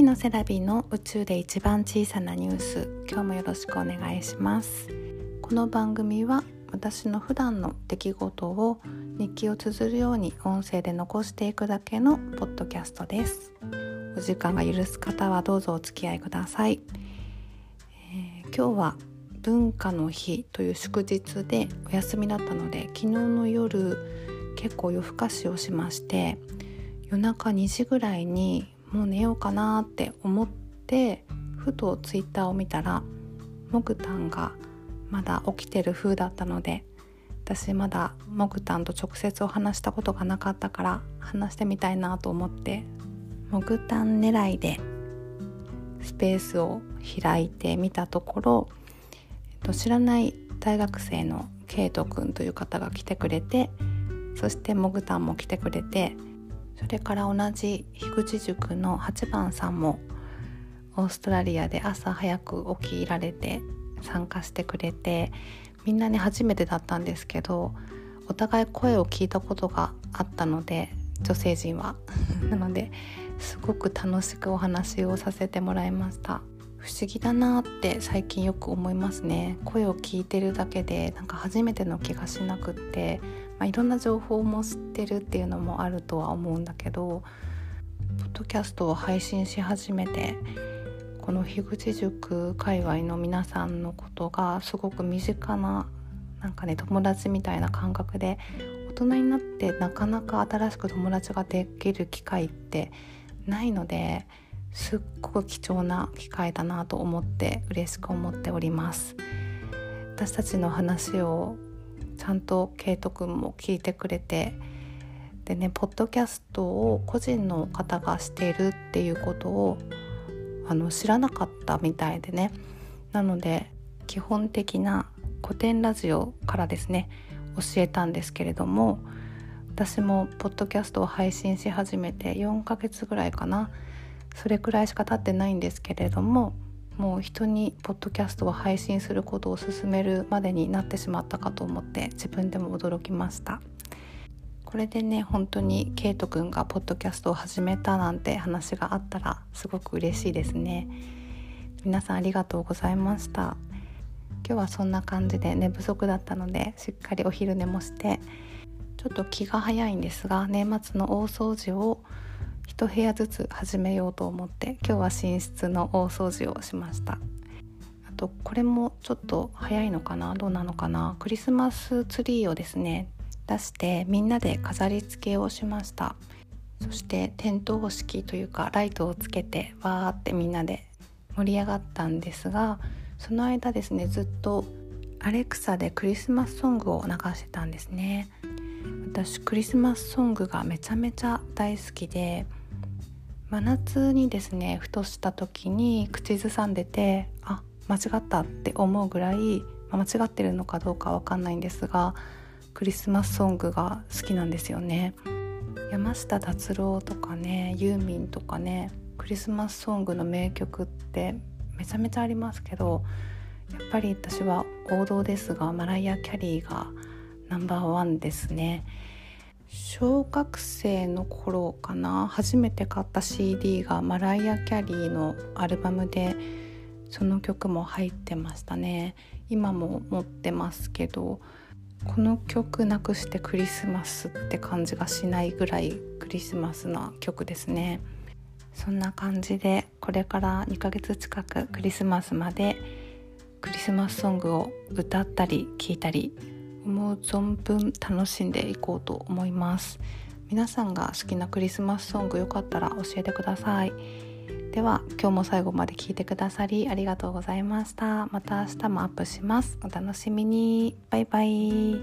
日のセラビの宇宙で一番小さなニュース。今日もよろしくお願いします。この番組は私の普段の出来事を日記を綴るように音声で残していくだけのポッドキャストです。お時間が許す方はどうぞお付き合いください、えー、今日は文化の日という祝日でお休みだったので昨日の夜結構夜更かしをしまして夜中2時ぐらいにもう寝ようかなって思ってふとツイッターを見たらモグタンがまだ起きてる風だったので私まだモグタンと直接お話したことがなかったから話してみたいなと思ってモグタン狙いでスペースを開いてみたところ、えっと、知らない大学生のケイトくんという方が来てくれてそしてモグタンも来てくれてそれから同じ樋口塾の8番さんもオーストラリアで朝早く起きられて参加してくれてみんなね初めてだったんですけどお互い声を聞いたことがあったので女性陣は。なのですごく楽しくお話をさせてもらいました。不思議だなって最近よく思いますね。声を聞いてるだけでなんか初めての気がしなくってまあ、いろんな情報も知ってるっていうのもあるとは思うんだけどポッドキャストを配信し始めてこの樋口塾界隈の皆さんのことがすごく身近ななんかね友達みたいな感覚で大人になってなかなか新しく友達ができる機会ってないのですっごく貴重な機会だなと思って嬉しく思っております。私たちの話をんとケイト君も聞いてくれてでねポッドキャストを個人の方がしているっていうことをあの知らなかったみたいでね。なので基本的な古典ラジオからですね教えたんですけれども私もポッドキャストを配信し始めて4ヶ月ぐらいかな。それくらいしか経ってないんですけれどももう人にポッドキャストを配信することを勧めるまでになってしまったかと思って自分でも驚きました。これでね本当にケイトくんがポッドキャストを始めたなんて話があったらすごく嬉しいですね。皆さんありがとうございました。今日はそんな感じで寝不足だったのでしっかりお昼寝もしてちょっと気が早いんですが年末の大掃除を1部屋ずつ始めようと思って今日は寝室の大掃除をしました。あとこれもちょっと早いのかなどうなのかなクリスマスツリーをですね出してみんなで飾り付けをしました。そして点灯式というかライトをつけてわーってみんなで盛り上がったんですがその間ですねずっとアレクサでクリスマスソングを流してたんですね。私クリスマスソングがめちゃめちゃ大好きで真夏にですねふとした時に口ずさんでてあ間違ったって思うぐらい、間違ってるのかどうかわかんないんですがクリスマスソングが好きなんですよね。山下達郎とかねユーミンとかねクリスマスソングの名曲ってめちゃめちゃありますけどやっぱり私は王道ですがマライア・キャリーがナンバーワンですね。小学生の頃かな。初めて買った CD がマライア・キャリーのアルバムでその曲も入ってましたね。今も持ってますけどこの曲なくしてクリスマスって感じがしないぐらいクリスマスな曲ですね。そんな感じでこれから2ヶ月近くクリスマスまでクリスマスソングを歌ったり聴いたり思う存分楽しんでいこうと思います。皆さんが好きなクリスマスソングよかったら教えてください。では今日も最後まで聞いてくださりありがとうございました。また明日もアップします。お楽しみに。バイバイ。